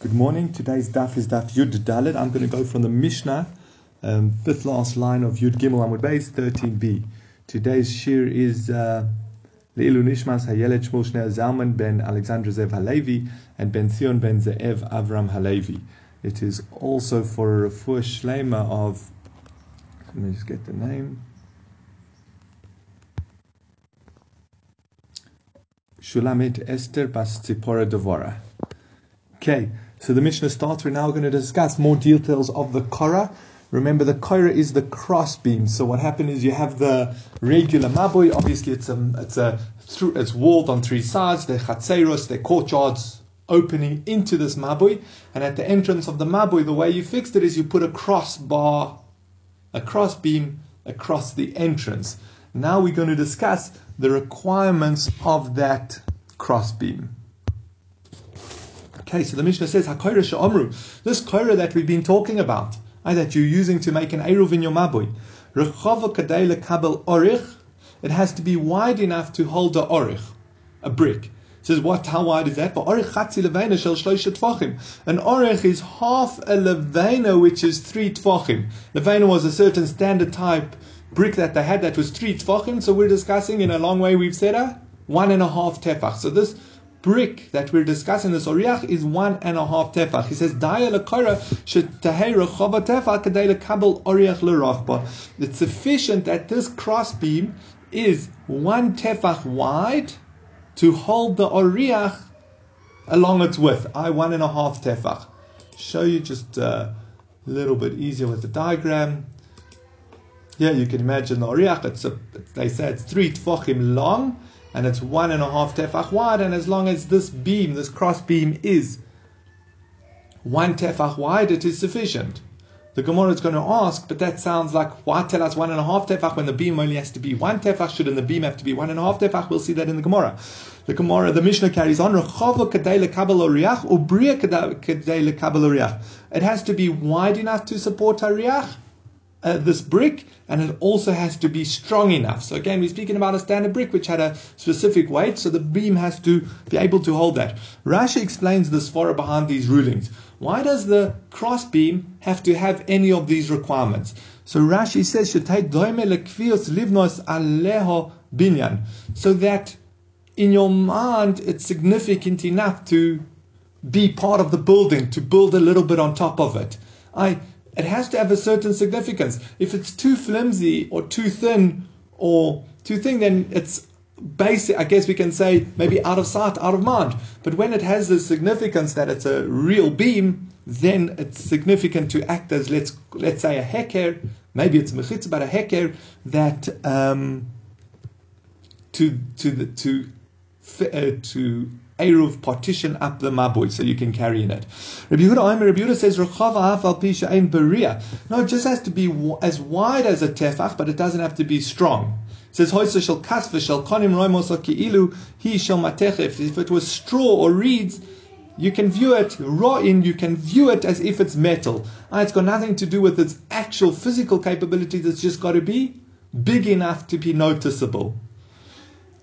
Good morning. Today's daf is daf Yud Dalet. I'm going to go from the Mishnah, um, fifth last line of Yud Gimel Amud Beis 13b. Today's shir is uh, Leilu Nishmas Hayelet Shmuel Shneur Zalman ben Alexander Zev Halevi and ben Zion ben Ze'ev Avram Halevi. It is also for a refuah shlema of. Let me just get the name. Shulamit Esther Bas Tzipora Devora. Okay. So the Mishnah starts. We're now going to discuss more details of the Korah. Remember, the Korah is the cross beam. So what happened is you have the regular Mabui. Obviously, it's a it's a it's walled on three sides. The chatzeros, the courtyards opening into this Mabui, and at the entrance of the Mabui, the way you fixed it is you put a crossbar, a cross beam across the entrance. Now we're going to discuss the requirements of that cross beam. Okay, so the Mishnah says, HaKoira she'omru, this Koira that we've been talking about, uh, that you're using to make an Eruv in your Mabui, Rechava kadei lekabel orich, it has to be wide enough to hold a orich, a brick. Says, what, how wide is that? But orich chatzi levena shel shloisha tfachim. An orich is half a levena, which is three tfachim. Levena was a certain standard type brick that they had that was three tfachim, so we're discussing in a long way, we've said, a one and a half tefach. So this brick that we're discussing, the oriach, is one and a half tefach. He says, Daya lekora chava tefach kadei lekabel oriach lerachba. It's sufficient that this crossbeam is one tefach wide to hold the oriach along its width. I one and a half tefach. Show you just a little bit easier with the diagram. Yeah, you can imagine the oriach. It's a, they say it's three tefachim long and it's one and a half tefach wide, and as long as this beam, this cross beam, is one tefach wide, it is sufficient. The Gemara is going to ask, but that sounds like why tell us one and a half tefach when the beam only has to be one tefach? Shouldn't the beam have to be one and a half tefach? We'll see that in the Gemara. The Gemara, the Mishnah carries on. It has to be wide enough to support a riach, uh, this brick, and it also has to be strong enough. So again, we're speaking about a standard brick which had a specific weight, so the beam has to be able to hold that. Rashi explains this far behind these rulings. Why does the cross beam have to have any of these requirements? So Rashi says, aleho binyan, so that in your mind it's significant enough to be part of the building, to build a little bit on top of it. I it has to have a certain significance. If it's too flimsy or too thin or too thin, then it's basic. I guess we can say maybe out of sight, out of mind. But when it has the significance that it's a real beam, then it's significant to act as let's let's say a heker. Maybe it's mechitz, but a heker that um, to to the to uh, to Eruv partition up the mabui so you can carry in it. Rabbi Yehuda, Rabbi says, pisha beria. No, it just has to be as wide as a tefach, but it doesn't have to be strong. It says, shall konim roimos he shall. If it was straw or reeds, you can view it raw in, you can view it as if it's metal. Ah, it's got nothing to do with its actual physical capabilities, it's just got to be big enough to be noticeable.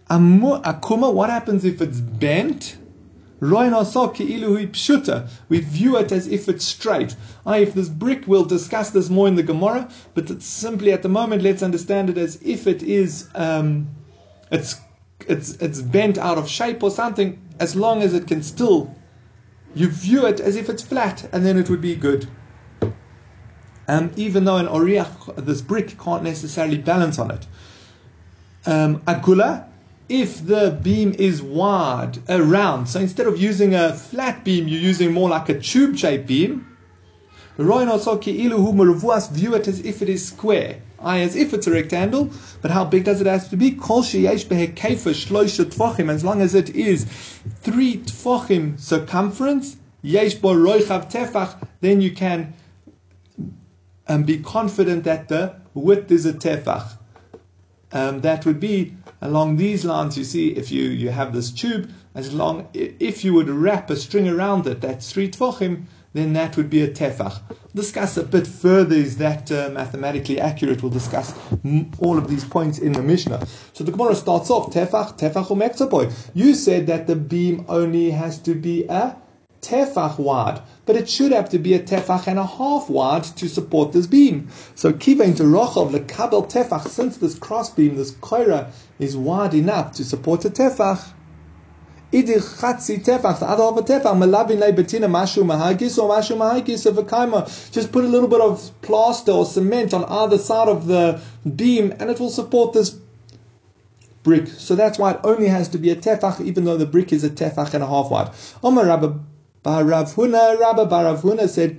Akuma, what happens if it's bent? We view it as if it's straight. Ah, if this brick, we'll discuss this more in the Gemara, but it's simply at the moment, let's understand it as if it is, um, it's, it's, it's bent out of shape or something, as long as it can still, you view it as if it's flat, and then it would be good. Um, even though an oriach, this brick can't necessarily balance on it. Um, agula, if the beam is wide, around, so instead of using a flat beam, you're using more like a tube shaped beam, view it as if it is square, i.e., as if it's a rectangle, but how big does it have to be? As long as it is three tfachim circumference, then you can um, be confident that the width is a tefach. Um, that would be along these lines. You see, if you, you have this tube, as long if you would wrap a string around it, that's three tefachim, then that would be a tefach. Discuss a bit further. Is that uh, mathematically accurate? We'll discuss all of these points in the Mishnah. So the Gemara starts off tefach, tefach or You said that the beam only has to be a tefach wide, but it should have to be a tefach and a half wide to support this beam. So kiva into rochov the kabel tefach, since this cross beam, this koira, is wide enough to support a tefach. Tefach, the other half tefach, mashu or mashu a kaima. Just put a little bit of plaster or cement on either side of the beam, and it will support this brick. So that's why it only has to be a tefach, even though the brick is a tefach and a half wide. Rabba Barav Huna, Rabba Barav Huna said,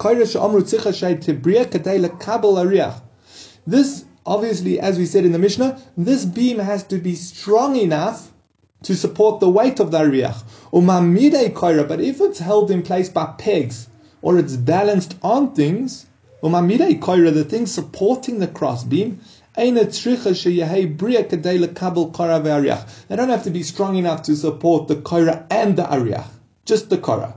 This, obviously, as we said in the Mishnah, this beam has to be strong enough to support the weight of the ariach. But if it's held in place by pegs, or it's balanced on things, the thing supporting the cross beam, they don't have to be strong enough to support the koira and the ariach, just the kora.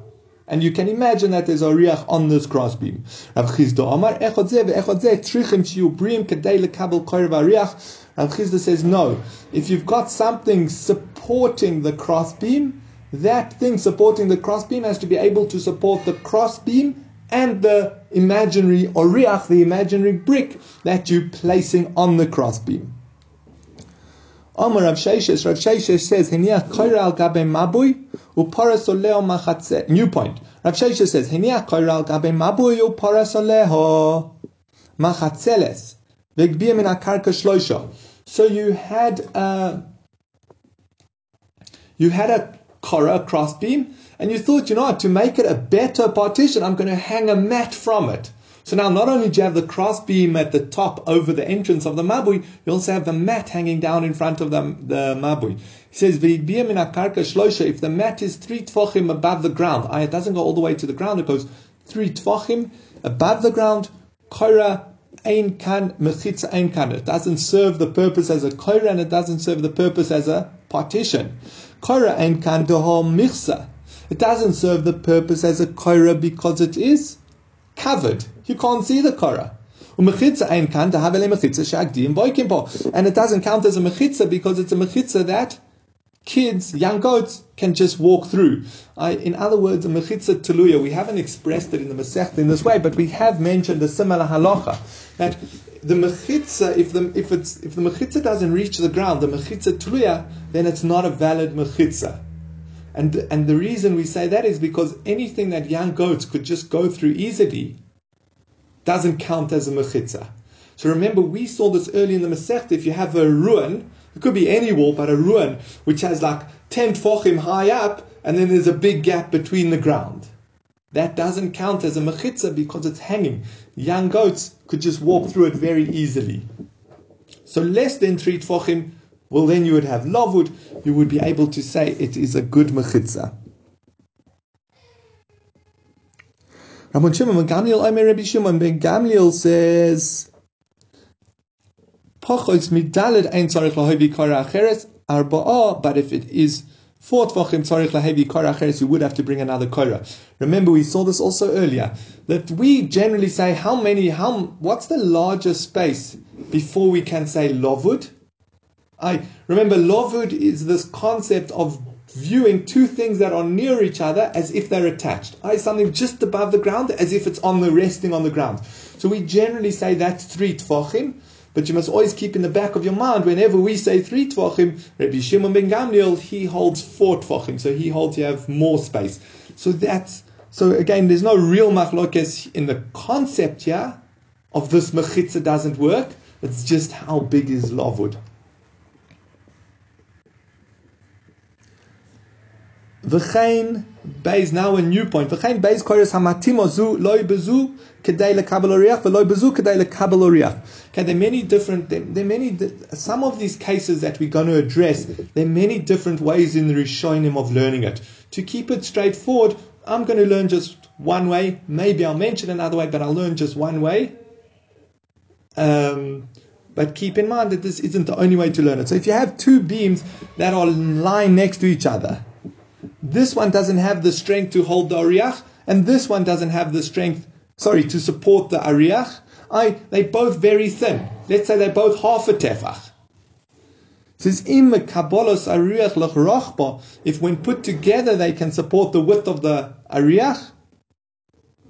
And you can imagine that there's a riach on this crossbeam. Rav Chisda Omar, echod zeh ve'echod zeh trichim shiu brim lekabel koir v'ariach. Rav Chisda says no. If you've got something supporting the crossbeam, that thing supporting the crossbeam has to be able to support the crossbeam and the imaginary oriach, the imaginary brick that you're placing on the crossbeam. Amar Rav Sheshes, Rav Sheshes says, Heniach koira al gabe mabui, uparas oleo machatze. New point. Rav Sheshes says, Heniach koira al gabe mabui, machatzeles. Min akarka. So you had a, you had a korah, a crossbeam, and you thought, you know to make it a better partition, I'm going to hang a mat from it. So now not only do you have the cross beam at the top over the entrance of the mabui, you also have the mat hanging down in front of the, the mabui. He says, if the mat is three tfachim above the ground, ah, it doesn't go all the way to the ground, it goes three tfachim above the ground, koira ein kan mechitza ein kan. It doesn't serve the purpose as a koira and it doesn't serve the purpose as a partition. Koira ein kan doho michsa. It doesn't serve the purpose as a koira because it is covered. You can't see the korah. And it doesn't count as a mechitza because it's a mechitza that kids, young goats, can just walk through. I, in other words, a mechitza teluya. We haven't expressed it in the Masech in this way, but we have mentioned a similar halacha that the mechitza, if the if it's if the mechitza doesn't reach the ground, the mechitza teluya, then it's not a valid mechitza. And, and the reason we say that is because anything that young goats could just go through easily doesn't count as a mechitza. So remember, we saw this early in the Masechta. If you have a ruin, it could be any wall, but a ruin which has like 10 tfochim high up, and then there's a big gap between the ground. That doesn't count as a mechitza because it's hanging. Young goats could just walk through it very easily. So less than three tfochim well, then you would have lavud, you would be able to say it is a good mechitza. Rabban Shimon ben Gamliel, Omer Rabbi Shimon ben Gamliel says, Pochos midaled ein tzarich lahavi kara acheres arba'a, but if it is four tvachim tzarich lahavi kara acheres, you would have to bring another kara. Remember, we saw this also earlier, that we generally say how many, how, what's the larger space before we can say lavud? I remember Lovud is this concept of viewing two things that are near each other as if they're attached. I something just above the ground as if it's on the resting on the ground. So we generally say that's three tfachim, but you must always keep in the back of your mind whenever we say three tfachim, Rabbi Shimon ben Gamliel he holds four tfachim, so he holds you have more space. So that's so again, there's no real machlokes in the concept here of this mechitza doesn't work. It's just how big is lavud. V'chein beis now a new point. V'chein beis koyres hamatimo zu loy bezu kedei lekabel oriach v'loy bezu kedei lekabel oriach. Okay, there are many different. There, there are many. Some of these cases that we're going to address. There are many different ways in the rishonim of learning it. To keep it straightforward, I'm going to learn just one way. Maybe I'll mention another way, but I'll learn just one way. Um, but keep in mind that this isn't the only way to learn it. So if you have two beams that are lying next to each other, this one doesn't have the strength to hold the ariach, and this one doesn't have the strength, sorry, to support the ariach. I, they're both very thin. Let's say they're both half a tefach. says im ariach lachrochba. If when put together they can support the width of the ariach,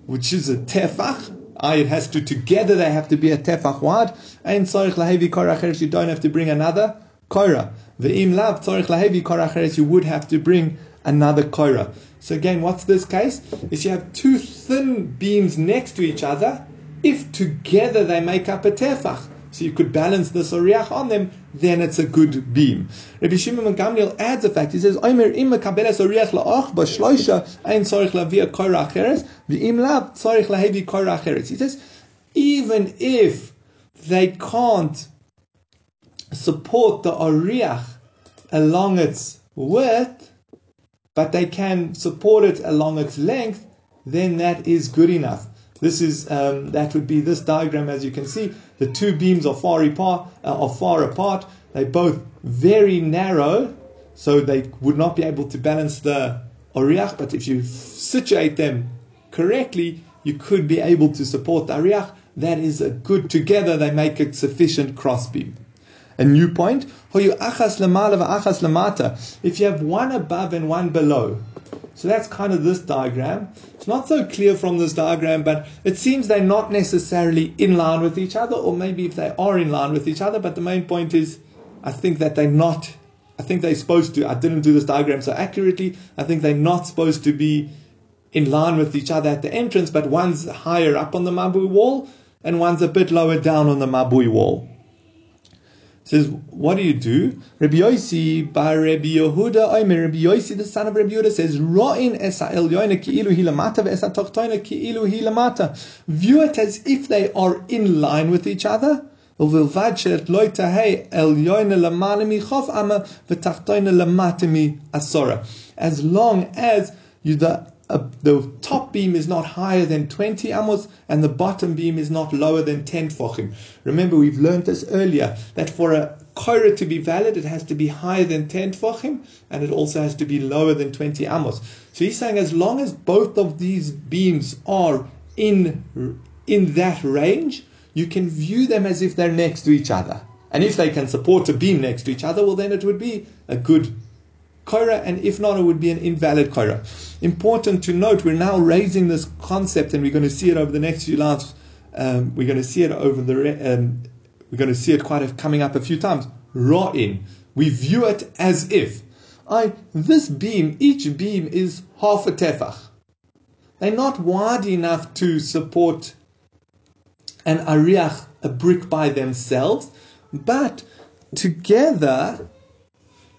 which is a tefach. It has to together. They have to be a tefach wide. And tzarich lahevi. You don't have to bring another korah. Ve'im lav tzarich lahevi koracheres. You would have to bring another korah. So again, what's this case? Is you have two thin beams next to each other. If together they make up a tefach. So you could balance the soriach on them, then it's a good beam. Rabbi Shimon Gamliel adds a fact. He says. He says, even if they can't support the oriach along its width, but they can support it along its length, then that is good enough. This is um, that would be this diagram, as you can see. The two beams are far apart. Uh, are far apart. They're both very narrow, so they would not be able to balance the oriach. But if you situate them correctly, you could be able to support the oriach. That is good together. They make a sufficient cross beam. A new point. If you have one above and one below, so that's kind of this diagram. It's not so clear from this diagram, but it seems they're not necessarily in line with each other, or maybe if they are in line with each other, but the main point is I think that they're not, I think they're supposed to, I didn't do this diagram so accurately, I think they're not supposed to be in line with each other at the entrance, but one's higher up on the Mabui wall and one's a bit lower down on the Mabui wall says, what do you do? Rabbi Yossi bar Rabbi Yehuda Omer Rabbi Yossi, the son of Rabbi Yehuda, says, Ra'in esa elyoina ki'ilu hilamata ve'esa tochtoina ki'ilu hilamata. View it as if they are in line with each other. ובלבד שלא תהא עליונה למעלה מחוף אמה ותחתונה למטה מעשרה. As long as you, the the top beam is not higher than 20 amos and the bottom beam is not lower than 10 fochim. Remember, we've learned this earlier that for a korah to be valid, it has to be higher than 10 fochim and it also has to be lower than 20 amos. So he's saying as long as both of these beams are in, in that range, you can view them as if they're next to each other. And if they can support a beam next to each other, well, then it would be a good Korah, and if not, it would be an invalid Korah. Important to note, we're now raising this concept, and we're going to see it over the next few lines. Um, we're going to see it over the, um, we're going to see it quite a, coming up a few times. Ra'in. We view it as if. I, this beam, each beam is half a tefach. They're not wide enough to support an ariach, a brick by themselves, but together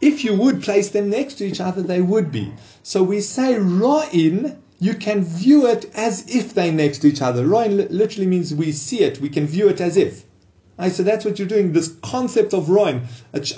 if you would place them next to each other, they would be. So we say ra'in, you can view it as if they're next to each other. Ra'in literally means we see it, we can view it as if. Right, so that's what you're doing. This concept of ra'in.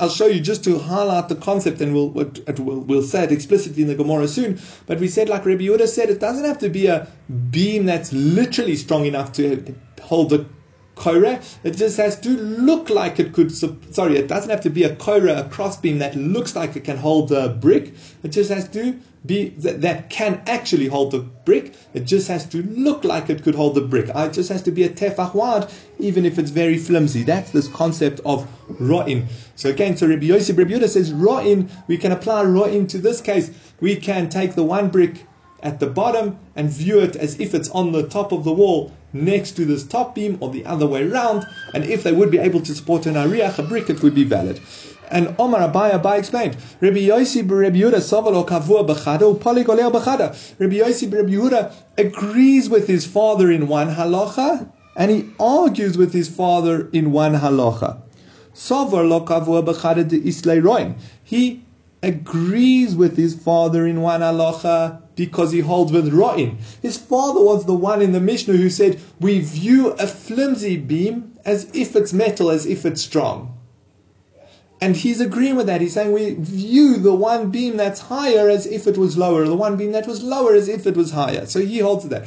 I'll show you just to highlight the concept, and we'll, we'll, we'll say it explicitly in the Gemara soon. But we said, like Rabbi Yehuda said, it doesn't have to be a beam that's literally strong enough to hold the Korah. It just has to look like it could, sorry, it doesn't have to be a Korah, a crossbeam that looks like it can hold the brick. It just has to be, that, that can actually hold the brick. It just has to look like it could hold the brick. Uh, it just has to be a tefach wad, even if it's very flimsy. That's this concept of ra'in. So again, so Rabbi Yosef Rabbi says ra'in, we can apply ra'in to this case. We can take the one brick at the bottom and view it as if it's on the top of the wall next to this top beam or the other way around. And if they would be able to support an ariach, a brick, it would be valid. And Omar Abai Abai explained, Rabbi Yossi Rabbi Yehuda Savalo Kavua Bechada Upali Goleo Bechada. Rabbi Yossi Rabbi Yehuda agrees with his father in one halacha, and he argues with his father in one halacha. Lo Kavua Bechada de He agrees with his father in one halacha because he holds with Ra'in. His father was the one in the Mishnah who said, We view a flimsy beam as if it's metal, as if it's strong. And he's agreeing with that. He's saying we view the one beam that's higher as if it was lower, the one beam that was lower as if it was higher. So he holds that.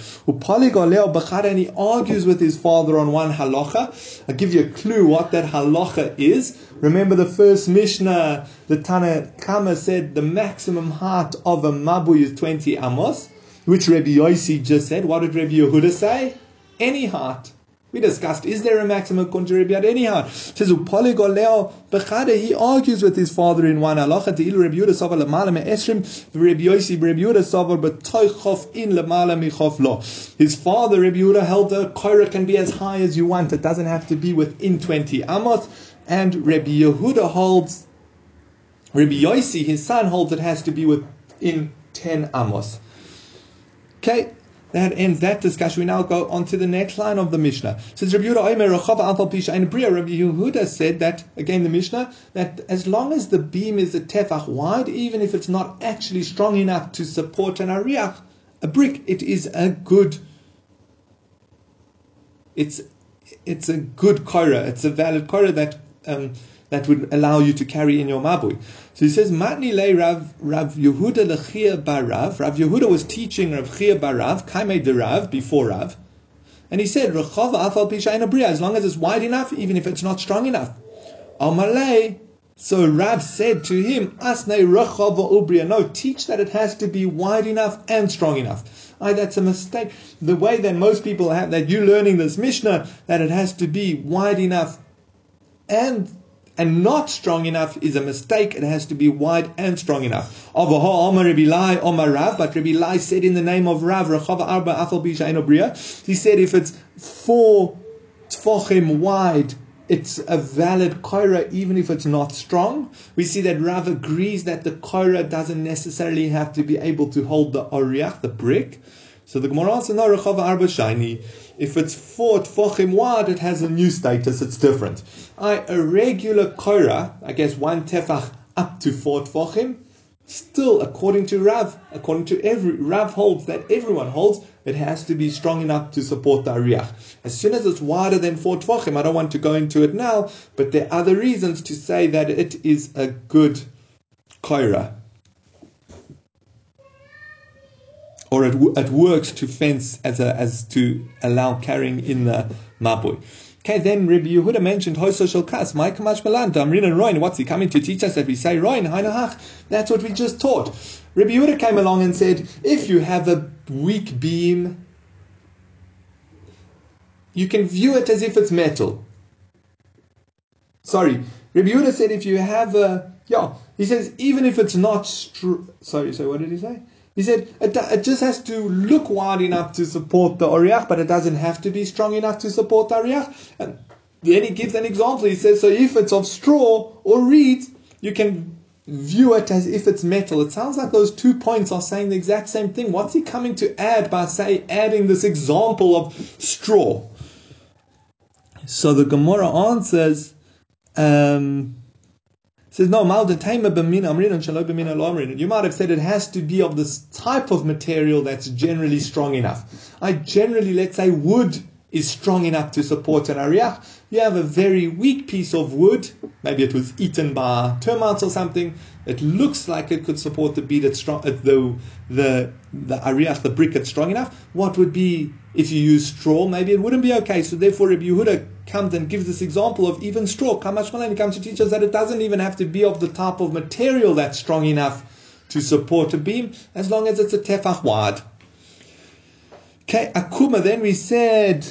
And he argues with his father on one halacha. I'll give you a clue what that halacha is. Remember the first Mishnah, the Tana Kama said the maximum height of a mabu is 20 amos, which Rabbi Yossi just said. What did Rabbi Yehuda say? Any height. We discussed, is there a maximum to anyhow? Says, Upoligoleo bechade, he argues with his father in one halacha, ilu Rabbi Yehuda savar lemala esrim, Rabbi Yossi, Rabbi Yehuda savar betoy chof in lemala mi chof lo. His father, Yehuda, held the koira can be as high as you want. It doesn't have to be within 20 amot. And Rabbi Yehuda holds, Rabbi Yossi, his son, holds it has to be within 10 amos. Okay, that ends that discussion. We now go on to the next line of the Mishnah. Since Rabbi Yehuda said that again the Mishnah that as long as the beam is a tefach wide, even if it's not actually strong enough to support an ariach, a brick, it is a good. It's it's a good korah. It's a valid korah that um, that would allow you to carry in your mabui. So he says, Matni le Rav, Rav Yehuda lechia barav. Rav Yehuda was teaching Rav Chia barav, kaime de Rav, before Rav. And he said, Rechava afal pisha as long as it's wide enough, even if it's not strong enough. Amalei. So Rav said to him, Asne rechava ubria. No, teach that it has to be wide enough and strong enough. Aye, that's a mistake. The way that most people have that you're learning this Mishnah, that it has to be wide enough and and not strong enough is a mistake. It has to be wide and strong enough. But Rabbi Lai said in the name of Rav, he said if it's four tfochim wide, it's a valid koira even if it's not strong. We see that Rav agrees that the koira doesn't necessarily have to be able to hold the oriach, the brick. So the Gemara answers, no, Rechava Arba Shiny. If it's four tfochim wide, it has a new status, it's different. I, a regular koira, I guess one tefach up to four tfochim, still, according to Rav, according to every, Rav holds that everyone holds, it has to be strong enough to support the Ariach. As soon as it's wider than four tfochim, I don't want to go into it now, but there are other reasons to say that it is a good koira. Or it, it works to fence as a, as to allow carrying in the mabui. Okay, then Rabbi Yehuda mentioned Hoyso Shel Kas, my Kamash Malan, Damrin and Roin. What's he coming to teach us that we say Roin, Hainahach? That's what we just taught. Rabbi Yehuda came along and said, if you have a weak beam, you can view it as if it's metal. Sorry, Rabbi Yehuda said if you have a, yeah, he says even if it's not, str- sorry, so what did he say? He said it, it, just has to look wide enough to support the Oriach, but it doesn't have to be strong enough to support the Oriach. And then he gives an example. He says, so if it's of straw or reed, you can view it as if it's metal. It sounds like those two points are saying the exact same thing. What's he coming to add by say adding this example of straw? So the Gemara answers, um, says no mal You might have said it has to be of this type of material that's generally strong enough. I generally let's say wood is strong enough to support an ariach. You have a very weak piece of wood, maybe it was eaten by termites or something. It looks like it could support the bead at strong, at the the the ariach, the brick, it's strong enough. What would be if you use straw? Maybe it wouldn't be okay. So therefore, Rabbi Yehuda comes and gives this example of even straw. Kamash Malani comes to teach us that it doesn't even have to be of the type of material that's strong enough to support a beam, as long as it's a tefach wide. Okay, akuma. Then we said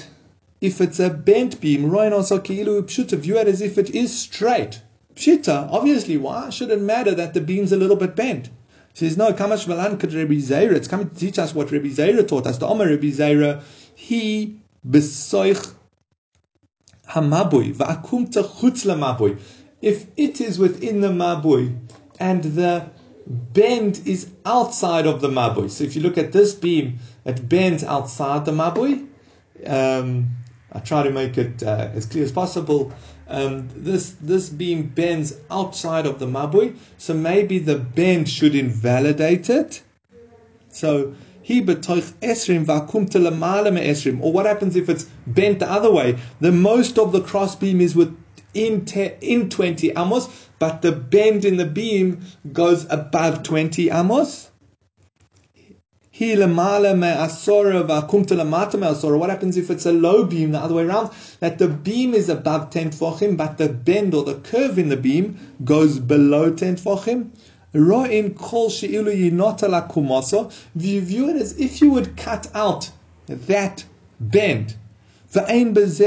if it's a bent beam, pshuta, view it as if it is straight. Pshita, obviously, why should it matter that the beam's a little bit bent? Says, no, Kamash Malan could Rabbi Zaira. It's coming to teach us what Rabbi Zaira taught us. The Omer Rabbi Zaira, he besoich hamabui, va'akumta chutz mabui. If it is within the mabui and the bend is outside of the mabui, so if you look at this beam, it bends outside the mabui. Um, I try to make it uh, as clear as possible. Um, this this beam bends outside of the mabui, so maybe the bend should invalidate it. So he betoich esrim vakum me esrim. Or what happens if it's bent the other way? The most of the cross beam is within te, in twenty amos, but the bend in the beam goes above twenty amos. What happens if it's a low beam, the other way around? That the beam is above 10 tfachim, but the bend or the curve in the beam goes below 10 tfachim? Ro'in kol she'ilu yinotala kumasa. You view it as if you would cut out that bend. And there's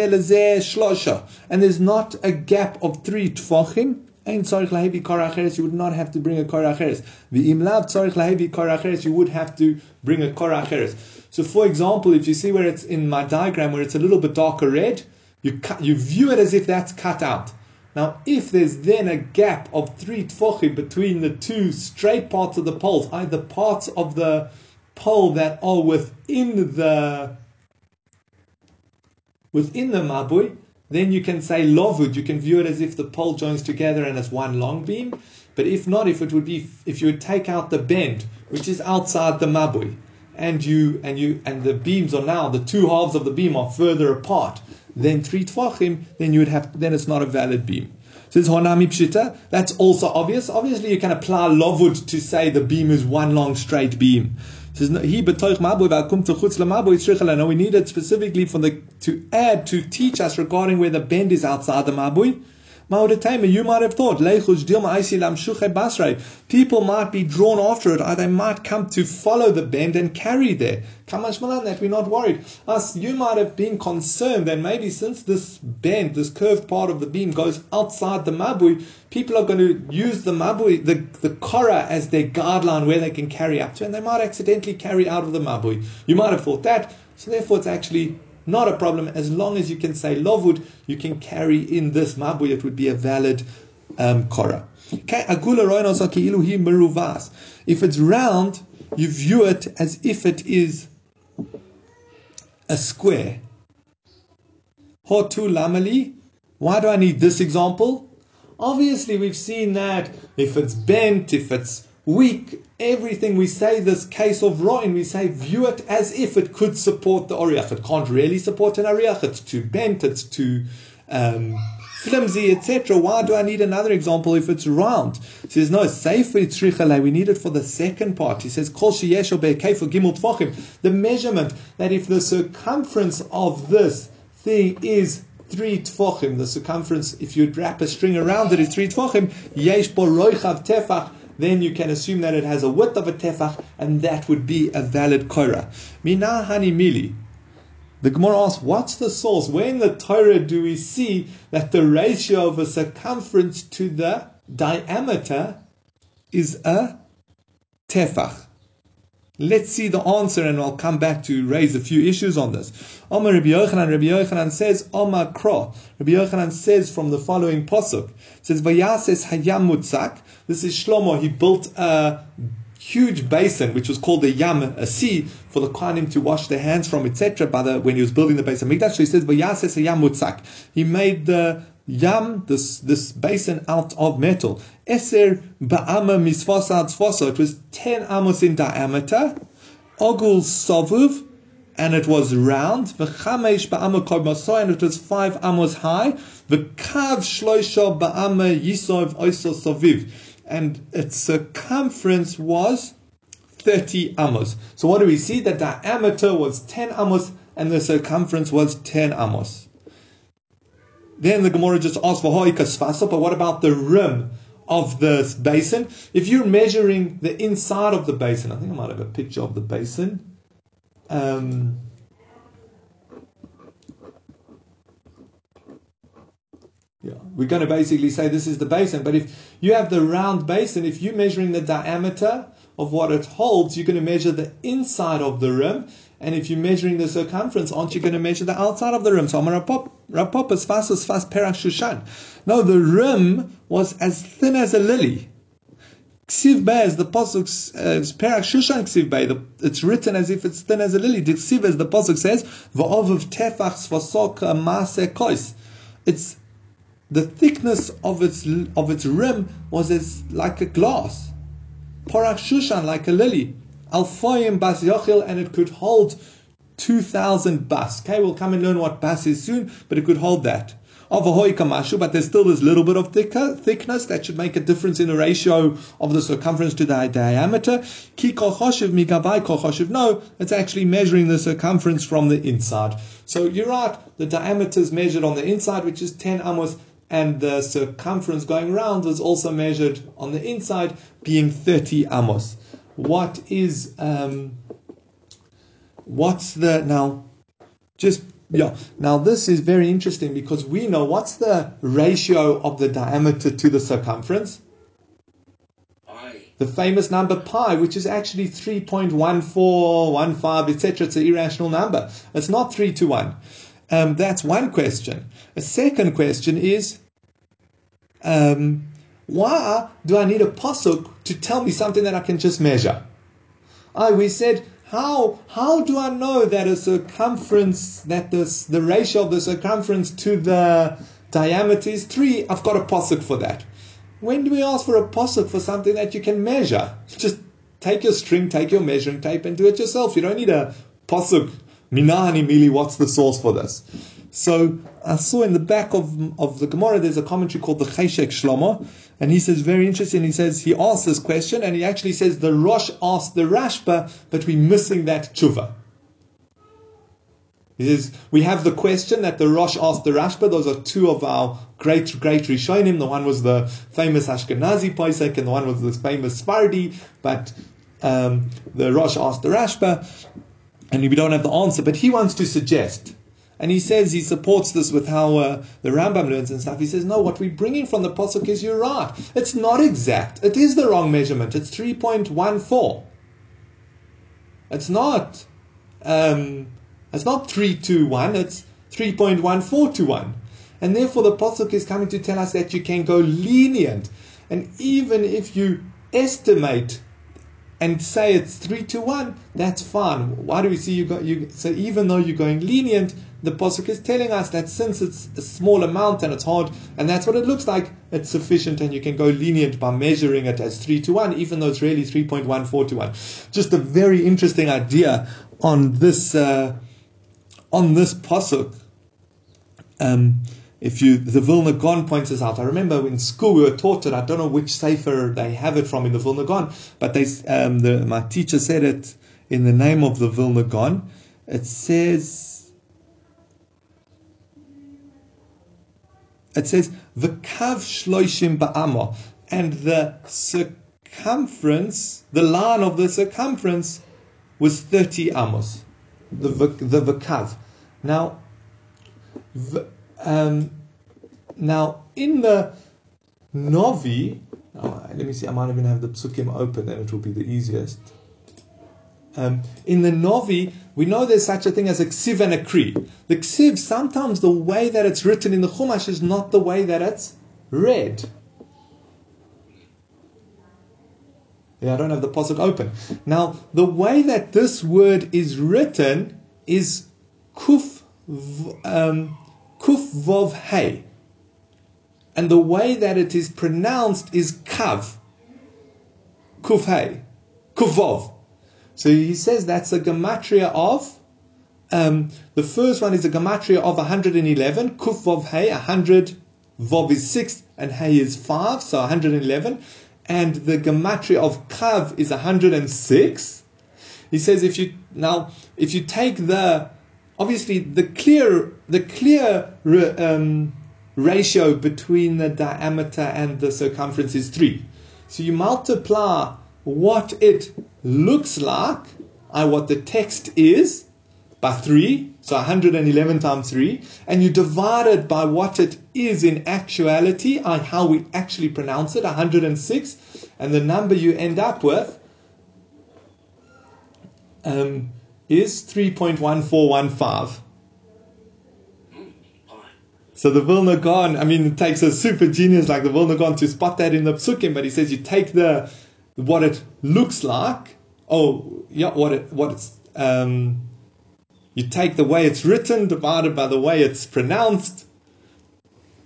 not a gap of three tfachim. Ein tzarich lahevi acheres, you would not have to bring a kara acheres. V'im lav tzarich lahevi acheres, you would have to bring a kara acheres. So for example, if you see where it's in my diagram, where it's a little bit darker red, you, cut, you view it as if that's cut out. Now, if there's then a gap of three tfochim between the two straight parts of the poles, either parts of the pole that are within the within the mabui, then you can say lovud. You can view it as if the pole joins together and it's one long beam. But if not, if it would be if you would take out the bend, which is outside the mabui, and you and you and the beams are now the two halves of the beam are further apart than three tfachim, then you would have then it's not a valid beam. Says Honami Pshita, that's also obvious. Obviously, you can apply lovud to say the beam is one long straight beam. Says he betoich mabui v'akum techutz lemabui No, we need it specifically for the to add to teach us regarding where the bend is outside the mabui. You might have thought, people might be drawn after it, or they might come to follow the bend and carry there. That we're not worried. Us, you might have been concerned that maybe since this bend, this curved part of the beam goes outside the mabui, people are going to use the mabui, the, the kora, as their guideline where they can carry up to, and they might accidentally carry out of the mabui. You might have thought that, so therefore it's actually not a problem as long as you can say lovud, you can carry in this mabui, it would be a valid um, korah. If it's round, you view it as if it is a square. Hotu lamali. Why do I need this example? Obviously, we've seen that if it's bent, if it's weak, everything we say this case of Roin, we say view it as if it could support the Oriach. It can't really support an Oriach, it's too bent, it's too um, flimsy, etc. Why do I need another example if it's round? He says, no, safe for it's we need it for the second part. He says, Kol The measurement that if the circumference of this thing is three tfochim, the circumference, if you wrap a string around it is three tfochim, yesh bo roichav tefach, then you can assume that it has a width of a tefach, and that would be a valid korah. Mina hani mili. The Gemara asks, what's the source? Where in the Torah do we see that the ratio of a circumference to the diameter is a tefach? Let's see the answer and I'll come back to raise a few issues on this. Omar Rabbi Yochanan, Rabbi Yochanan says, Omar Kro. Rabbi Yochanan says from the following posuk, says, Vayases hayam mutzak. This is Shlomo. He built a huge basin, which was called the Yam, a sea, for the Kohanim to wash their hands from, etc. By the when he was building the base of Mikdash, so he says, "Vayases hayam mutzak." He made the Yam, this, this basin out of metal. Eser ba'ama misfasa tzfasa. It was 10 amos in diameter. Ogul sovuv, and it was round. V'chamesh ba'ama kod and it was 5 amos high. V'kav shloisha ba'ama yisov oiso soviv. And its circumference was 30 amos. So what do we see? The diameter was 10 amos and the circumference was 10 amos. Then the Gemara just asks for hoikasfasa, but what about the rim of the basin? If you're measuring the inside of the basin, I think I might have a picture of the basin. Um, yeah, we're going to basically say this is the basin, but if you have the round basin, if you're measuring the diameter of what it holds, you're going to measure the inside of the rim. And if you're measuring the circumference, aren't you going to measure the outside of the rim? So is fast as fast perach shushan. No, the rim was as thin as a lily. Ksiv Bay, as the pasuk uh, perach shushan ksiv Bay, it's written as if it's thin as a lily. Ksiv, as the pasuk says, va'ovav tefach svasok maase kois. It's the thickness of its of its rim was as like a glass. Porach shushan like a lily. Alfayim bas yochil, and it could hold 2,000 bas. Okay, we'll come and learn what bas is soon, but it could hold that. Of a kamashu, but there's still this little bit of thicker, thickness that should make a difference in the ratio of the circumference to the diameter. Ki kochoshiv migavai kochoshiv. No, it's actually measuring the circumference from the inside. So you're right, the diameter is measured on the inside, which is 10 amos, and the circumference going around was also measured on the inside, being 30 amos what is um, what's the now? Just Yeah. Now this is very interesting because we know what's the ratio of the diameter to the circumference. Aye. The famous number pi, which is actually 3.1415, etc. It's an irrational number. It's not 3 to 1. Um, that's one question. A second question is, um, why do I need a posuk to tell me something that I can just measure? I we said how how do I know that a circumference that this the ratio of the circumference to the diameter is three? I've got a posuk for that. When do we ask for a posuk for something that you can measure? Just take your string, take your measuring tape, and do it yourself. You don't need a posuk. Minani mili, what's the source for this? So I saw in the back of, of the Gemara there's a commentary called the Cheshek Shlomo, and he says very interesting. He says he asks this question, and he actually says the Rosh asked the Rashba, but we're missing that tshuva. He says we have the question that the Rosh asked the Rashba. Those are two of our great great Rishonim. The one was the famous Ashkenazi Paisek, and the one was the famous Sfardi. But um, the Rosh asked the Rashba, and we don't have the answer. But he wants to suggest, and he says he supports this with how uh, the Rambam learns and stuff. He says no, what we're bringing from the pasuk is you're right. It's not exact. It is the wrong measurement. It's three point one four. It's not. Um, it's not 3 to 1, it's 3.14 to 1. And therefore, the Pasuk is coming to tell us that you can go lenient. And even if you estimate and say it's 3 to 1, that's fine. Why do we see you go? You, so, even though you're going lenient, the Pasuk is telling us that since it's a small amount and it's hard, and that's what it looks like, it's sufficient and you can go lenient by measuring it as 3 to 1, even though it's really 3.14 to 1. Just a very interesting idea on this. Uh, on this pasuk, um, if you the Vilna Gaon points this out. I remember in school we were taught it. I don't know which sefer they have it from in the Vilna Gaon, but they um, the, my teacher said it in the name of the Vilna Gaon. It says it says the kav shloishim ba'amo and the circumference, the line of the circumference was thirty amos the the vakav. Now, v, um, now in the novi, oh, let me see. I might even have the psukim open, and it will be the easiest. Um, in the novi, we know there's such a thing as a ksiv and a kri. The ksiv, sometimes the way that it's written in the chumash is not the way that it's read. Yeah, I don't have the pasuk open. Now, the way that this word is written is kuf um, kuf vov hey, and the way that it is pronounced is kav kuf hey, kuf vov. So he says that's a gematria of. Um, the first one is a gematria of 111. Kuf vav hey, 100. Vov is 6 and hey is 5, so 111 and the gematria of kav is 106. He says if you now if you take the obviously the clear the clear um, ratio between the diameter and the circumference is three. So you multiply what it looks like, and what the text is, by 3, so 111 times 3, and you divide it by what it is in actuality, and how we actually pronounce it, 106, and the number you end up with um, is 3.1415. So the Vilna Gaon, I mean, it takes a super genius like the Vilna Gaon to spot that in the psukim, but he says you take the what it looks like, oh yeah, what it what it's um, you take the way it's written divided by the way it's pronounced,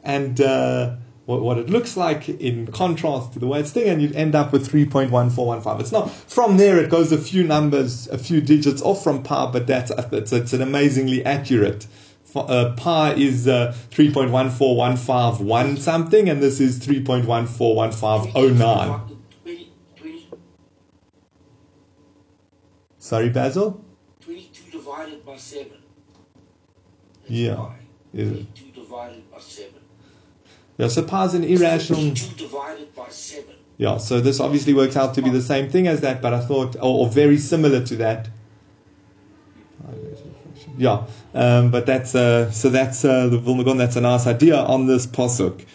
and uh, what, what it looks like in contrast to the way it's thing, and you end up with 3.1415. It's not from there. It goes a few numbers, a few digits off from pi, but that's it's, it's an amazingly accurate. Uh, pi is uh, 3.14151 something, and this is 3.141509. Sorry, Basil? 22 divided by 7. That's Yeah. pi. Yeah. 22 divided by 7. Yeah, so pi is an irrational. 22 divided by 7. Yeah, so this obviously works out to be the same thing as that, but I thought, or, or very similar to that. yeah, um, but that's uh, so that's uh, the Vilna That's a nice idea on this pasuk.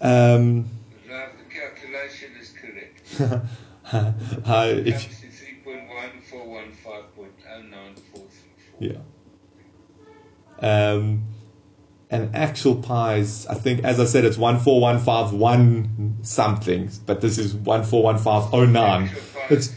Um, the calculation is correct. uh, if, Comes to 3.1415.09434. yeah. Um, and actual pies, I think, as I said, it's one four one five one something, but this is one four one five oh nine. It's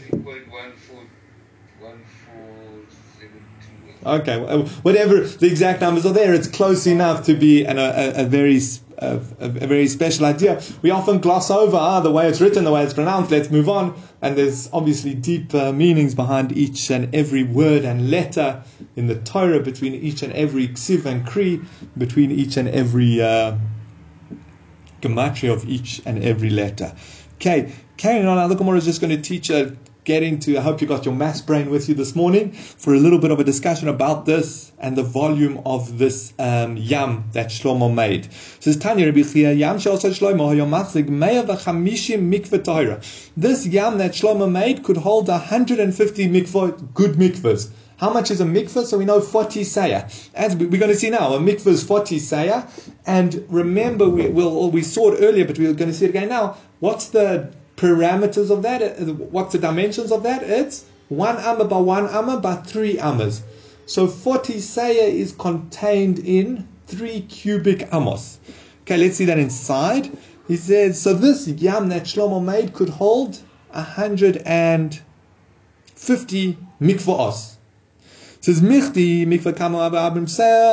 Okay, whatever the exact numbers are there, it's close enough to be an, a, a, very a, a, very special idea. We often gloss over ah, the way it's written, the way it's pronounced. Let's move on. And there's obviously deep uh, meanings behind each and every word and letter in the Torah, between each and every ksiv and kri, between each and every uh, gematria of each and every letter. Okay, carrying on, Gemara is just going to teach a getting to. I hope you got your maths brain with you this morning for a little bit of a discussion about this and the volume of this um, yam that Shlomo made. Says Tanya Rabbi Chia, yam Shlomo hayom machzig meya v'chamishim Torah. This yam that Shlomo made could hold 150 mikvah, good mikvahs. How much is a mikvah? So we know 40 sayah. As we- we're going to see now, a mikvah is 40 sayah. And remember, we, we'll, we saw it earlier, but we're going to see it again now. What's the parameters of that? Uh, What's the dimensions of that? It's one amma by one amma by three ammas. So 40 sayah is contained in three cubic amos. Okay, let's see that inside. He says, so this yam that Shlomo made could hold 150 mikvahs. Says Michti mikvah kama abim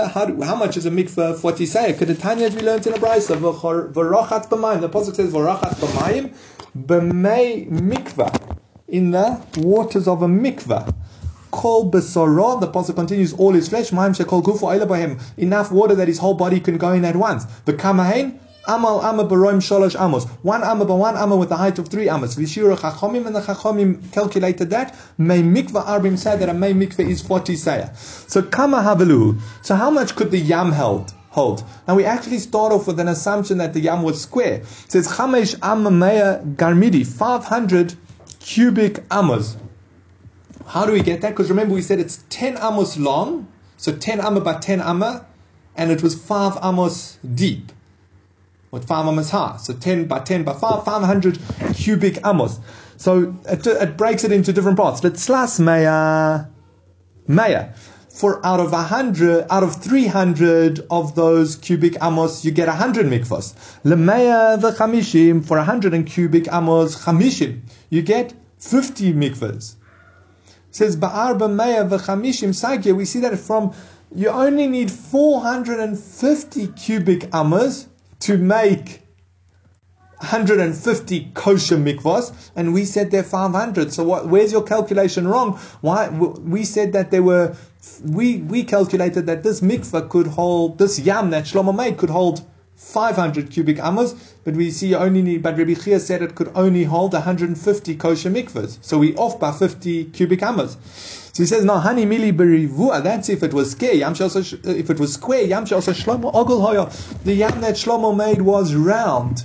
how, how much is a mikvah forty say? Kedetanya as we learned in a brayso. The pasuk says b'may mikvah in the waters of a mikvah. Kol besoro. The pasuk continues. All his flesh. Mayim shekol gufu b'hem. Enough water that his whole body can go in at once. The kamahain. Amal amma baroim sholosh amos. One amma by one amma with the height of three amos. Vishira chachomim and the chachomim calculated that. May mikvah arbim said that a may mikvah is 40 saya. So kama havalu. So how much could the yam held? Hold. Now we actually start off with an assumption that the yam was square. It says chamesh mea garmidi. 500 cubic amos. How do we get that? Because remember we said it's 10 amos long. So 10 amma by 10 amma. And it was 5 amos deep with five amos high. So 10 by 10 by 5, 500 cubic amos. So it, it breaks it into different parts. Let's slice maya, maya. For out of a 100, out of 300 of those cubic amos, you get a 100 mikvos. Lemeya the chamishim, for a 100 and cubic amos, chamishim, you get 50 mikvos. Says ba'arba meya v'chamishim sagya. We see that from you only need 450 cubic amos to make 150 kosher mikvahs, and we said they're 500. So what, where's your calculation wrong? Why we said that there were we we calculated that this mikvah could hold this yam that Shlomo made could hold 500 cubic amos, but we see only. But Rabbi Chia said it could only hold 150 kosher mikvahs. So we off by 50 cubic amos. So he says, no, honey mili. That's if it was square. Yam if it was square, yam shlomo ogel hoya. The yam that Shlomo made was round.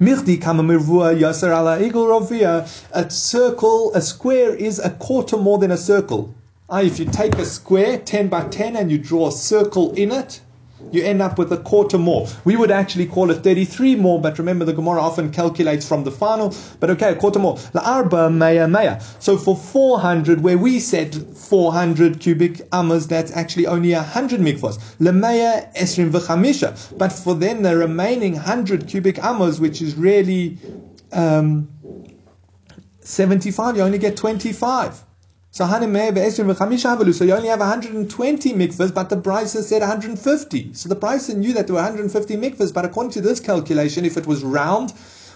Mirdi kama mirvua yasser ala rovia. A circle, a square is a quarter more than a circle. Ah, if you take a square, 10 by 10, and you draw a circle in it, you end up with a quarter more. We would actually call it 33 more, but remember the Gemara often calculates from the final. But okay, a quarter more. La'arba maya maya. So for 400, where we said 400 cubic amas, that's actually only 100 mikvos. Lemaya esrim v'chamisha. But for then the remaining 100 cubic amas, which is really um, 75, you only get 25. V'chamisha havalu. So you only have 120 mikvahs, but the Brisa said 150. So the Brisa knew that there were 150 mikvahs, but according to this calculation, if it was round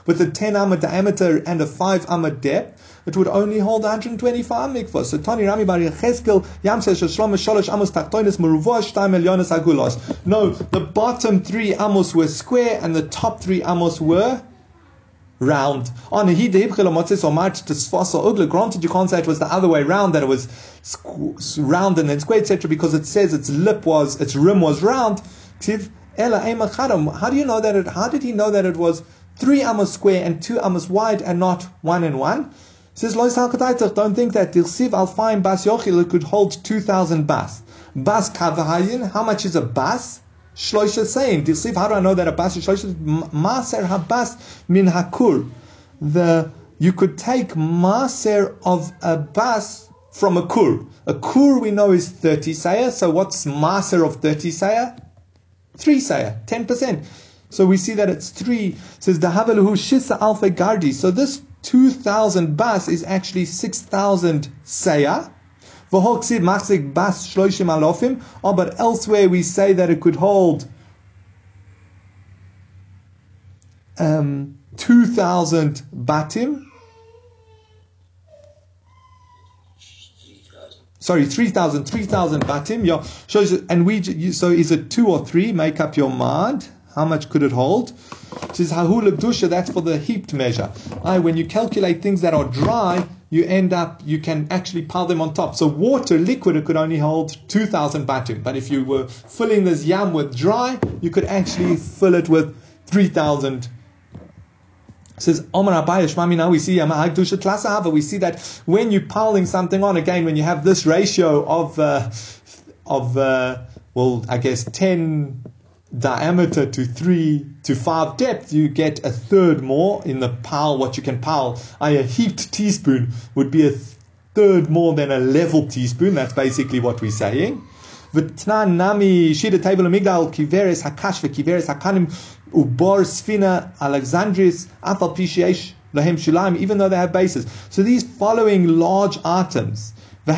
with a 10 amma diameter and a 5 amma depth, it would only hold 125 mikvahs. So Tani Rami Bar Yecheskel Yam Shlomo Sholosh Amos Tachtonis Meruvah Shtaim Elyonis Agulos. No, the bottom three amos were square and the top three amos were round. Oh, On to sfasa ugly. Granted, you can't say it was the other way round that it was squ- round and then square, etc. Because it says its lip was, its rim was round. How do you know that it? How did he know that it was three amos square and two amos wide and not one and one? Says Lois Halkataitach, don't think that Dilsiv Alfaim Bas Yochil could hold two thousand bas. Bas kavahayin. How much is a bas? Shloisha saying, Disif, how do I know that a bas is shloisha? Maser habas min hakur. The, you could take maser of a bas from a kur. A kur we know is 30 saya. So what's maser of 30 saya? 3 saya, 10%. So we see that it's 3. It says, Dahaveluhu shisa alfa gardi. So this 2,000 bas is actually 6,000 machzik bas. Oh, but elsewhere we say that it could hold um, 2,000 batim. Sorry, 3,000, 3,000 batim. And we, so is it two or three? Make up your mind. How much could it hold? Says hahul abdusha, that's for the heaped measure. I, when you calculate things that are dry, you end up, you can actually pile them on top. So water, liquid, it could only hold 2,000 batim. But if you were filling this yam with dry, you could actually fill it with 3,000 says Omar Abaye Shmami now we see we see that when you're piling something on again, when you have this ratio of uh, of uh, well, I guess ten diameter to three to five depth, you get a third more in the pile. What you can pile, a heaped teaspoon would be a third more than a level teaspoon. That's basically what we're saying. V'tnan nami shida table amigdal kiveres hakash v'kiveres hakanim ubar sfina alexandris afal pishiesh lahem shulaim, even though they have bases. So these following large items, If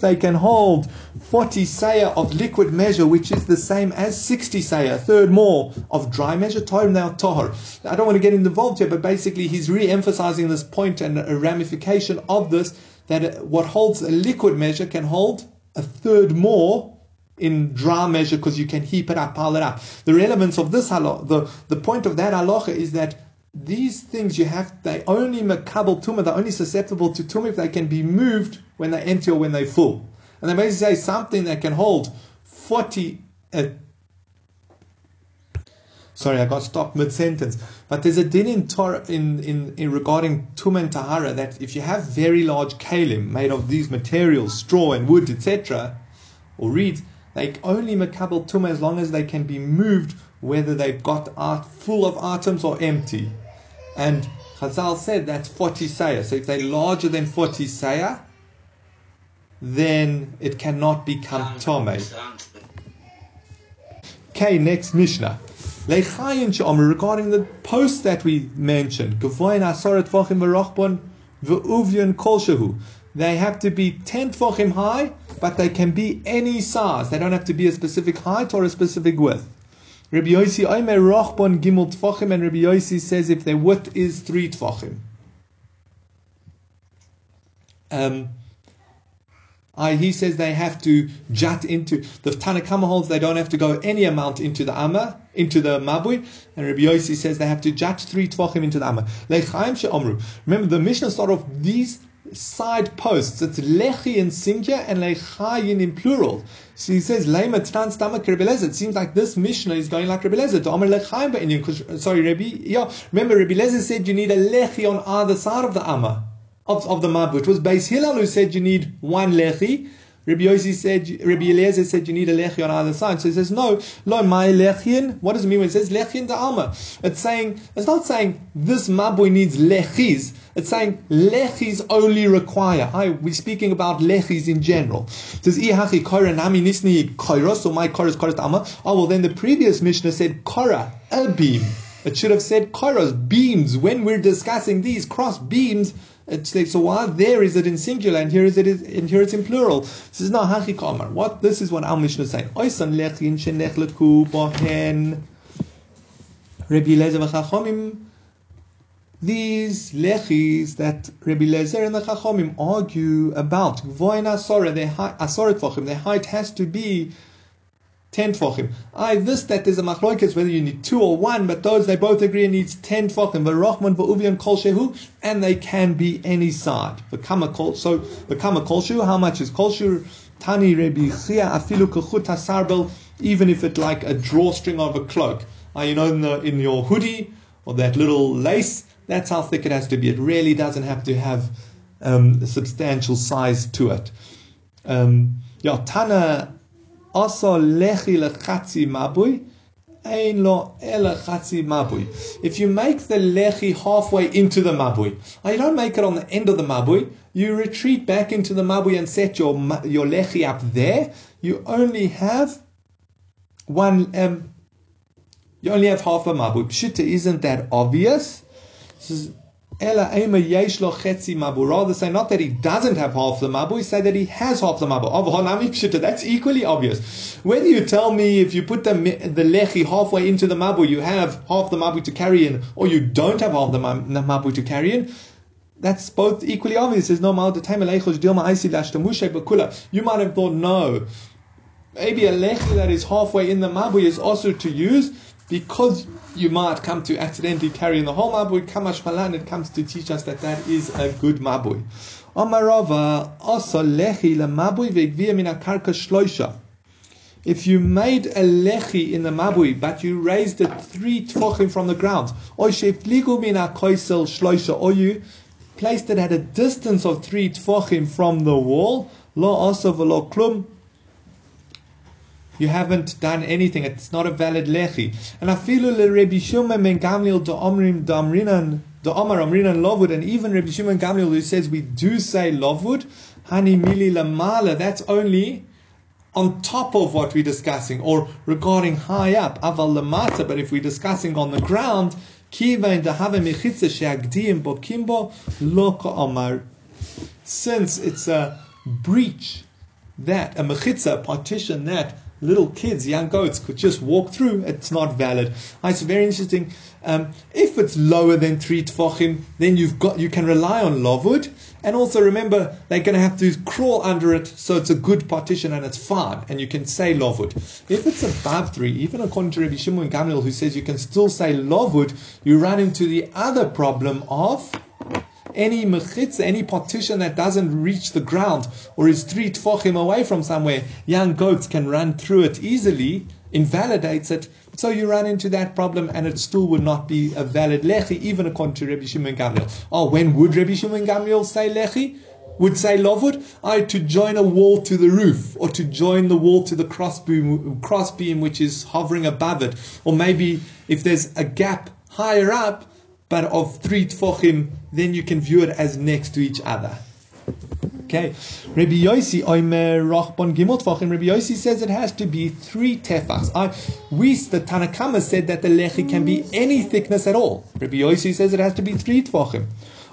they can hold 40 saya of liquid measure, which is the same as 60 saya, a third more of dry measure, torim now tohar. I don't want to get involved here, but basically he's re-emphasizing this point and a ramification of this, that what holds a liquid measure can hold a third more in dry measure because you can heap it up, pile it up. The relevance of this halacha, the, the point of that halacha is that these things you have, they only makabel tumah, they're only susceptible to tumah if they can be moved when they empty or when they full. And they basically say something that can hold 40, uh, sorry, I got stopped mid sentence. But there's a din in Torah in, in, in regarding tum and tahara that if you have very large kalim made of these materials, straw and wood, etc., or reeds, they only makabel tum as long as they can be moved, whether they've got art full of items or empty. And Chazal said that's 40 saya. So if they're larger than 40 saya, then it cannot become tome. Okay, next Mishnah. Lechayin she'omer, regarding the post that we mentioned, Gavoin asoret tvachim v'rochbon v'uvyon kol shehu. They have to be 10 tvachim high, but they can be any size. They don't have to be a specific height or a specific width. Rabbi Yossi Omer rochbon gimel Tfachim, and Rabbi Yossi says if their width is 3 tvachim. Um, I, he says they have to jut into the Tanakama holds they don't have to go any amount into the Amma, into the Mabui, and Rabbi Yossi says they have to jut three tvachim into the Amma. Remember the Mishnah started off these side posts. It's lechi in singular and lechayin in plural. So he says lema stamak Rebbe It seems like this Mishnah is going like Rebbe Lezer. Sorry, Rebbe. Yeah, remember Rebbe Lezer said you need a lechi on either side of the Amma of, of the mabut. It was Beis Hillel who said you need one lechi. Rabbi Yossi said, Rabbi Eliezer said you need a lechi on either side. So he says, no, lo, my lechin. What does it mean when it says lechin the alma? It's saying, it's not saying this mabui needs lechis. It's saying lechis only require. I, we're speaking about lechis in general. It says, ihachi kora nami nisni koros, so my kora is koros alma. Oh, well then the previous Mishnah said kora, a beam. It should have said koros, beams. When we're discussing these cross beams, it's like, so why there is it in singular and here is it and here it's in plural. This is not hachi kamar. What this is what our Mishnah is saying. Oisan lechin shenechleku bohen Rabbi Lezer v'chachomim. These lechis that Rabbi Lezer and the Chachomim argue about, voin asora, their height, asora their height has to be ten tefachim. I this that there's a machloikas whether you need two or one, but those they both agree it needs ten tefachim. V'rochman v'uvian kol shehu, and they can be any side. V'kama kol so v'kama kol shehu. How much is kol shehu? Tani Rebi Chia afilu kachut hasarbel. Even if it's like a drawstring of a cloak, uh, you know, in, the, in your hoodie or that little lace, that's how thick it has to be. It really doesn't have to have um, substantial size to it. Um, yeah, Tana If you make the lechi halfway into the mabui, oh, you don't make it on the end of the mabui. You retreat back into the mabui and set your your lechi up there. You only have one. Um, you only have half a mabui. Pshita, isn't that obvious? This is Ela ema yesh lo chetzi mabu. Rather say not that he doesn't have half the mabu, he say that he has half the mabu. That's equally obvious. Whether you tell me if you put the the lechi halfway into the mabu, you have half the mabu to carry in, or you don't have half the mabu to carry in. That's both equally obvious. There's no mal You might have thought no. Maybe a lechi that is halfway in the mabu is also to use because you might come to accidentally carry in the whole mabui, kamash malan, it comes to teach us that that is a good mabui. Omarova, also lechi mabui ve'gvia min karka shloisha. If you made a lechi in the mabui, but you raised it three tfochim from the ground, or shefligu min koisel shloisha, or you placed it at a distance of three tfochim from the wall, lo also velo klum, you haven't done anything. It's not a valid lechi. And afilu le Rabbi Shimon ben Gamliel to Omrim to Amrinan Omar Amrinan Lovud, and even Rabbi Shimon Gamliel who says we do say Lovud, Hani Mili Lamala, that's only on top of what we're discussing, or regarding high up, Aval Lamata, but if we're discussing on the ground, Kiva in the Dahave Mechitza Sheagdiim Bokimbo, Loka Omar. Since it's a breach that, a mechitza, partition that little kids, young goats, could just walk through, it's not valid. Ah, it's very interesting. Um, if it's lower than three tefachim, then you've got you can rely on lovud. And also remember, they're going to have to crawl under it, so it's a good partition and it's fine, and you can say lovud. If it's above three, even according to Rabbi Shimon Gamliel, who says you can still say lovwood, you run into the other problem of any mechitza, any partition that doesn't reach the ground or is three tfochim away from somewhere, young goats can run through it easily, invalidates it. So you run into that problem, and it still would not be a valid lechi, even according to Rabbi Shimon Gamliel. Oh, when would Rabbi Shimon Gamliel say lechi? Would say lovud? I to join a wall to the roof, or to join the wall to the crossbeam, crossbeam which is hovering above it, or maybe if there's a gap higher up, but of three tfochim, then you can view it as next to each other. Okay, Rabbi Yossi, Oimer Rachbon Gimel Tfachim. Rabbi Yossi says it has to be three tefachs. I, we, the Tanakama said that the lechi can be any thickness at all. Rabbi Yossi says it has to be three tefachim.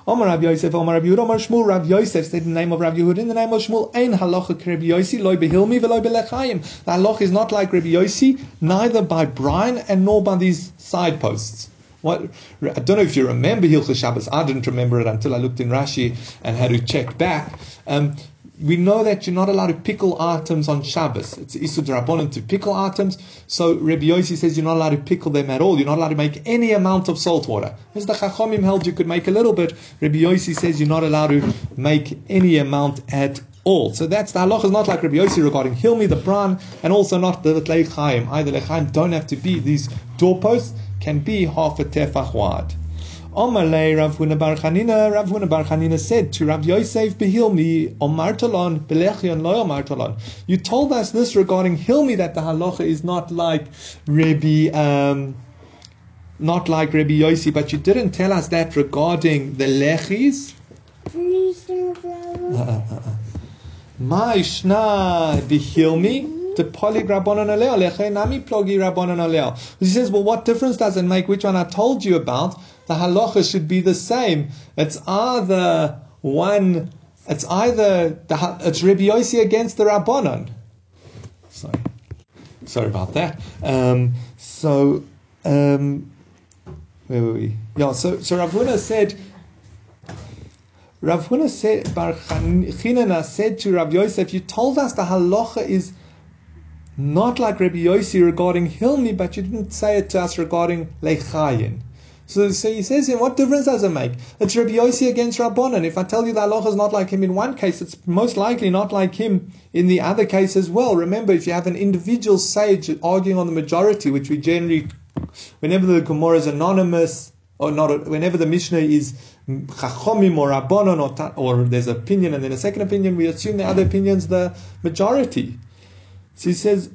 Omar Rabbi Yosef, Omar Rabbi Yehuda, Omar Shmuel, Rabbi Yosef said in the name of Rabbi Yehuda, in the name of Shmuel, Ein halacha Rabbi Yossi, loy behilmi veloy belechayim. The halacha is not like Rabbi Yossi, neither by brine and nor by these side posts. What I don't know if you remember Hilchah Shabbos. I didn't remember it until I looked in Rashi and had to check back. Um, we know that you're not allowed to pickle items on Shabbos. It's Isud Rabbanon to pickle items. So Rabbi Yossi says you're not allowed to pickle them at all. You're not allowed to make any amount of salt water. As the Chachomim held you could make a little bit, Rabbi Yossi says you're not allowed to make any amount at all. So that's the halacha is not like Rabbi Yossi regarding Hilmi, the Bran, and also not the Lechaim. Either Lechaim don't have to be these doorposts can be half a tefach wide. Omarle Rav Huna Bar Chanina, Rav Huna Bar Chanina said to Rav Yosef Behilmi, Omar Talon, Belechion Lo Omar Talon. You told us this regarding Hilmi that the halacha is not like Rabbi, um, not like Rabbi Yossi, but you didn't tell us that regarding the lechis. My shna Behilmi the poly rabbanon aleo, nami plogi rabbanon aleo. He says, well, what difference does it make which one I told you about? The halacha should be the same. It's either one, it's either, the, it's Rabbi Yossi against the rabbanon. Sorry. Sorry about that. Um, so, um, where were we? Yeah, so, so Rav Huna said, Rav Huna said, Bar Chinana said to Rav Yosef, you told us the halacha is not like Rabbi Yossi regarding Hilmi, but you didn't say it to us regarding Lechayin. So, so he says what difference does it make? It's Rabbi Yossi against Rabbanan. If I tell you that Allah is not like him in one case, it's most likely not like him in the other case as well. Remember, if you have an individual sage arguing on the majority, which we generally, whenever the Gemara is anonymous, or not, whenever the Mishnah is chachomim or rabbanon or, or there's an opinion and then a second opinion, we assume the other opinion's the majority. So he says,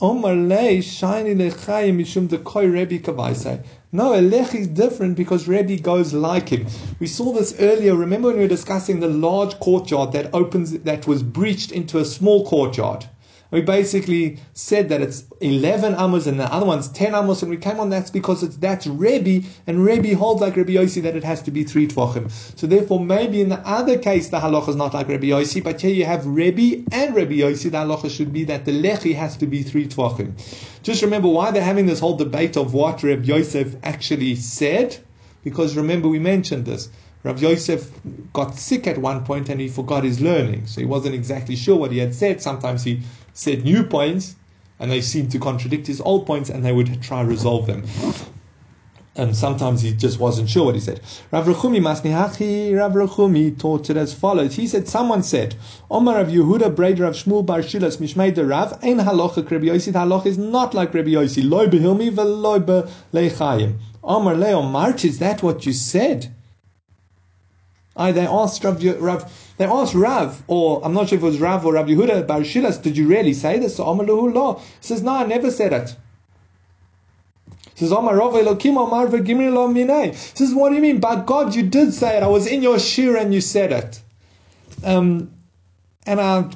Omar lei shiny lechayim mishum de koi Rebbe kavaisai. No, a lech is different because Rebbe goes like him. We saw this earlier. Remember when we were discussing the large courtyard that opens, that was breached into a small courtyard. We basically said that it's 11 amos and the other one's 10 amos, and we came on that's because it's that's Rebbe, and Rebbe holds like Rebbe Yossi that it has to be three tvachim. So therefore, maybe in the other case the halacha is not like Rebbe Yossi, but here you have Rebbe and Rebbe Yossi. The halacha should be that the lechi has to be three tvachim. Just remember why they're having this whole debate of what Rebbe Yosef actually said, because remember we mentioned this. Rav Yosef got sick at one point and he forgot his learning, so he wasn't exactly sure what he had said. Sometimes he said new points and they seemed to contradict his old points and they would try resolve them. And sometimes he just wasn't sure what he said. Rav Rechumi Masnihachi, Rav Rechumi taught it as follows. He said, someone said, Omar Rav Yehuda, Breder Rav Shmuel Bar Shilas, Mishmei de Rav, Ein halacha Rebbe Yossi, the halacha is not like Rebbe Yossi, loy behilmi, veloy belechayim. Omar Leo March, is that what you said? I, they asked Rav, Rav, they asked Rav, or I'm not sure if it was Rav or Rav Yehuda Bar Shilas, did you really say this? So Omar Lahu Lo. Says, no, I never said it. Says, Omar Rav Elokim Omar V'Gimri Lo Minei. Says, what do you mean? By God, you did say it. I was in your shir and you said it. Um, and I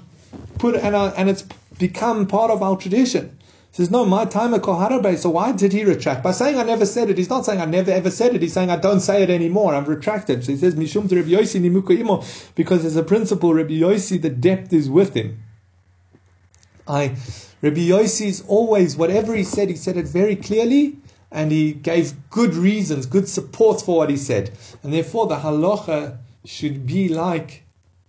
put, and I, and it's become part of our tradition. Says, no, my time at Koharabe, so why did he retract? By saying I never said it, he's not saying I never ever said it, he's saying I don't say it anymore, I've retracted. So he says, Mishum to Rabbi Yossi Nimuko Imo, because as a principle, Rabbi Yossi, the depth is with him. I, Rabbi Yossi is always, whatever he said, he said it very clearly, and he gave good reasons, good support for what he said. And therefore the halacha should be like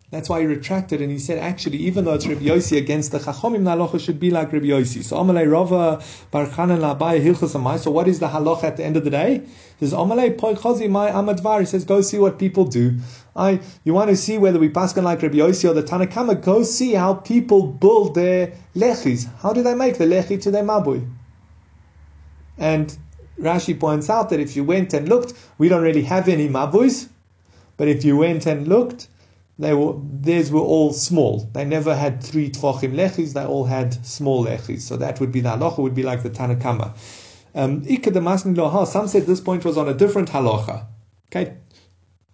that's why he retracted and he said, actually, even though it's Rabbi Yossi against the Chachomim, the halacha should be like Rabbi Yossi. So Amalei Rava Bar Chanan Labai Hilchas. So what is the halacha at the end of the day? He says, Amalei Poi Mai Amadvar. He says, go see what people do. I, you want to see whether we pass like Rabbi Yossi or the Tanakama, go see how people build their lechis. How do they make the lechi to their mabui? And Rashi points out that if you went and looked, we don't really have any mabuis, but if you went and looked, they were theirs were all small. They never had three tfachim lechis. They all had small lechis. So that would be the halacha. Would be like the Tanakama. Um, some said this point was on a different halacha. Okay,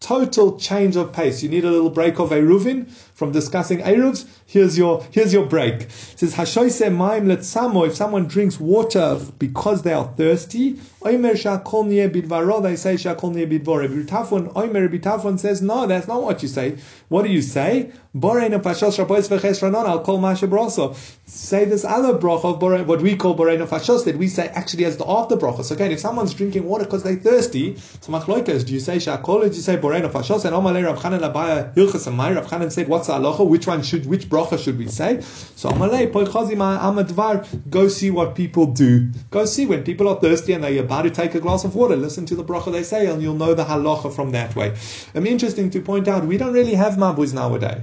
total change of pace. You need a little break of Eruvin from discussing Eruvs. Here's your here's your break. It says Hashoise Maim Letzamo. If someone drinks water because they are thirsty, Omer Shakol Bidvaro. They say Shakol Bidvore. Rabbi Tarfon Omer Rabbi Tarfon says no, that's not what you say. What do you say? Borein Fashos Rabois Veches Ranon. I'll call Masha Broso. Say this other bracha of Borein, what we call Borein Fashos that we say actually as the after brachos. Okay, if someone's drinking water because they're thirsty, so Machloikas, do you say Shakol do you say Borein Fashos? And Omalei Rav Chanan Labaya Hilchas Amai. Rav Chanan said, what's the halacha? Which one should, which bracha should we say? So Amalei Poichazima Amadvar. Go see what people do. Go see when people are thirsty and they're about to take a glass of water. Listen to the bracha they say, and you'll know the halacha from that way. I'm interesting to point out we don't really have mabuz nowadays.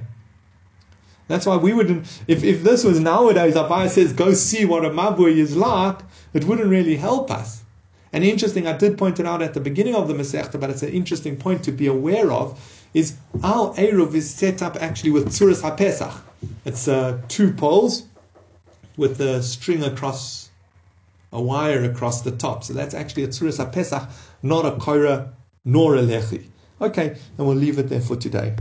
That's why we wouldn't, if, if this was nowadays, Abaye says, go see what a mabui is like, it wouldn't really help us. And interesting, I did point it out at the beginning of the Masechta, but it's an interesting point to be aware of, is our Eruv is set up actually with Tzuras HaPesach. It's uh, two poles with a string across, a wire across the top. So that's actually a Tzuras HaPesach, not a Koira nor a Lechi. Okay, and we'll leave it there for today.